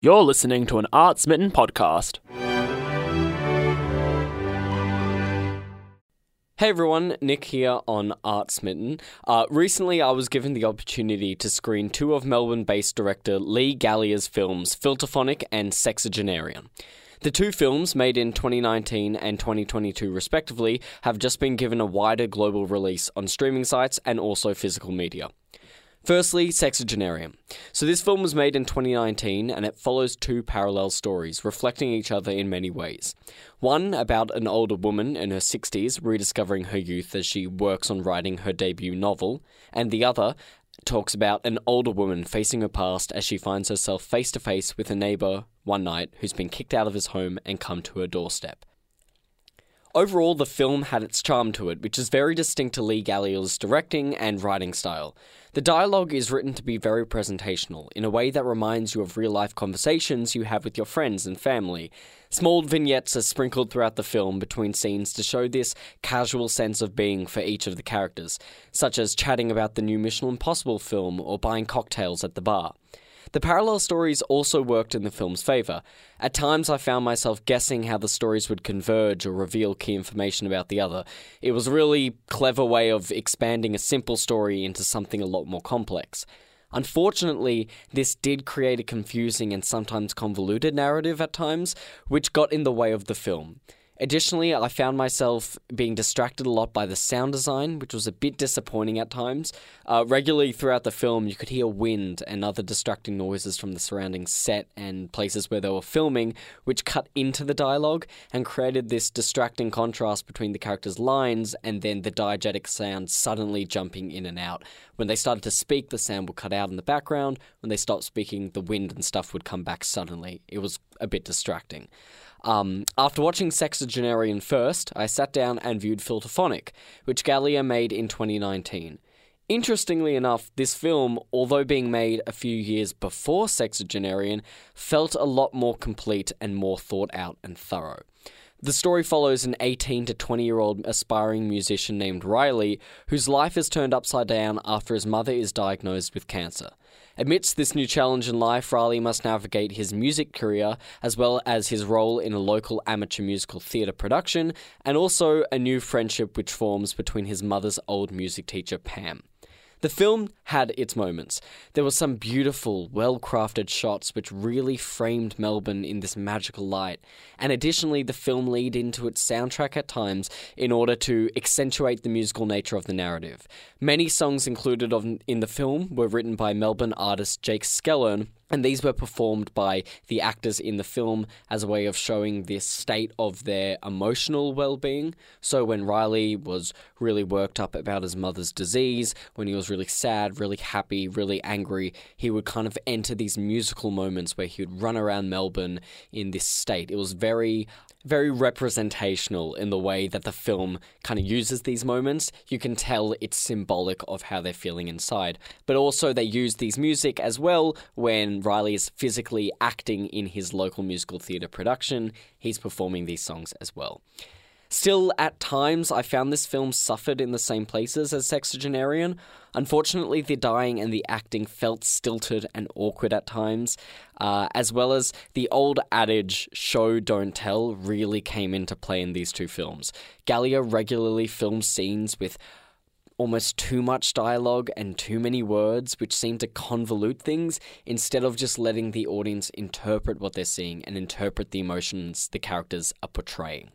You're listening to an Art Smitten podcast. Hey everyone, Nick here on Art Smitten. Uh, recently, I was given the opportunity to screen two of Melbourne based director Lee Galea's films, Filterphonic and Sexagenarian. The two films, made in 2019 and 2022 respectively, have just been given a wider global release on streaming sites and also physical media. Firstly, Sexagenarian. So, this film was made in 2019 and it follows two parallel stories, reflecting each other in many ways. One about an older woman in her 60s rediscovering her youth as she works on writing her debut novel, and the other talks about an older woman facing her past as she finds herself face to face with a neighbour one night who's been kicked out of his home and come to her doorstep. Overall, the film had its charm to it, which is very distinct to Lee Galea's directing and writing style. The dialogue is written to be very presentational, in a way that reminds you of real life conversations you have with your friends and family. Small vignettes are sprinkled throughout the film between scenes to show this casual sense of being for each of the characters, such as chatting about the new Mission Impossible film or buying cocktails at the bar. The parallel stories also worked in the film's favour. At times, I found myself guessing how the stories would converge or reveal key information about the other. It was a really clever way of expanding a simple story into something a lot more complex. Unfortunately, this did create a confusing and sometimes convoluted narrative at times, which got in the way of the film. Additionally, I found myself being distracted a lot by the sound design, which was a bit disappointing at times. Uh, regularly throughout the film, you could hear wind and other distracting noises from the surrounding set and places where they were filming, which cut into the dialogue and created this distracting contrast between the characters' lines and then the diegetic sound suddenly jumping in and out. When they started to speak, the sound would cut out in the background. When they stopped speaking, the wind and stuff would come back suddenly. It was a bit distracting. Um, after watching Sexagenarian first, I sat down and viewed Filterphonic, which Galea made in 2019. Interestingly enough, this film, although being made a few years before Sexagenarian, felt a lot more complete and more thought out and thorough. The story follows an 18 to 20 year old aspiring musician named Riley, whose life is turned upside down after his mother is diagnosed with cancer. Amidst this new challenge in life, Riley must navigate his music career as well as his role in a local amateur musical theatre production, and also a new friendship which forms between his mother's old music teacher, Pam. The film had its moments. There were some beautiful, well crafted shots which really framed Melbourne in this magical light, and additionally, the film lead into its soundtrack at times in order to accentuate the musical nature of the narrative. Many songs included in the film were written by Melbourne artist Jake Skellern, and these were performed by the actors in the film as a way of showing this state of their emotional well being. So, when Riley was really worked up about his mother's disease, when he was really sad, really happy, really angry, he would kind of enter these musical moments where he would run around Melbourne in this state. It was very very representational in the way that the film kind of uses these moments. You can tell it's symbolic of how they're feeling inside. But also, they use these music as well when Riley is physically acting in his local musical theatre production. He's performing these songs as well. Still, at times, I found this film suffered in the same places as Sexagenarian. Unfortunately, the dying and the acting felt stilted and awkward at times, uh, as well as the old adage, show, don't tell, really came into play in these two films. Galea regularly filmed scenes with almost too much dialogue and too many words, which seem to convolute things instead of just letting the audience interpret what they're seeing and interpret the emotions the characters are portraying.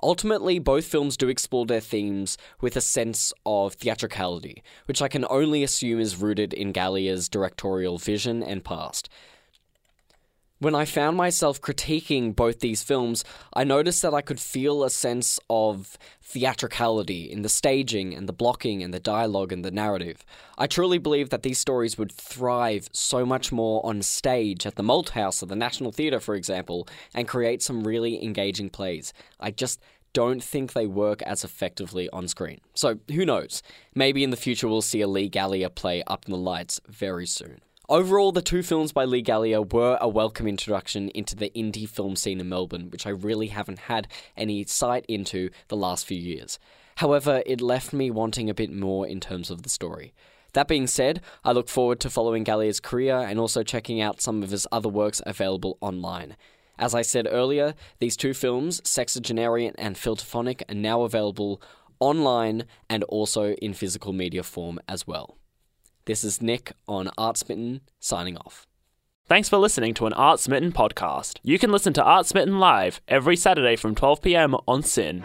Ultimately, both films do explore their themes with a sense of theatricality, which I can only assume is rooted in Galea's directorial vision and past. When I found myself critiquing both these films, I noticed that I could feel a sense of theatricality in the staging and the blocking and the dialogue and the narrative. I truly believe that these stories would thrive so much more on stage at the Malthouse or the National Theatre, for example, and create some really engaging plays. I just don't think they work as effectively on screen. So who knows? Maybe in the future we'll see a Lee Galea play Up in the Lights very soon. Overall, the two films by Lee Galea were a welcome introduction into the indie film scene in Melbourne, which I really haven't had any sight into the last few years. However, it left me wanting a bit more in terms of the story. That being said, I look forward to following Galea's career and also checking out some of his other works available online. As I said earlier, these two films, Sexagenarian and Filterphonic, are now available online and also in physical media form as well. This is Nick on Art Smitten, signing off. Thanks for listening to an Art Smitten podcast. You can listen to Art Smitten live every Saturday from 12 pm on SYN.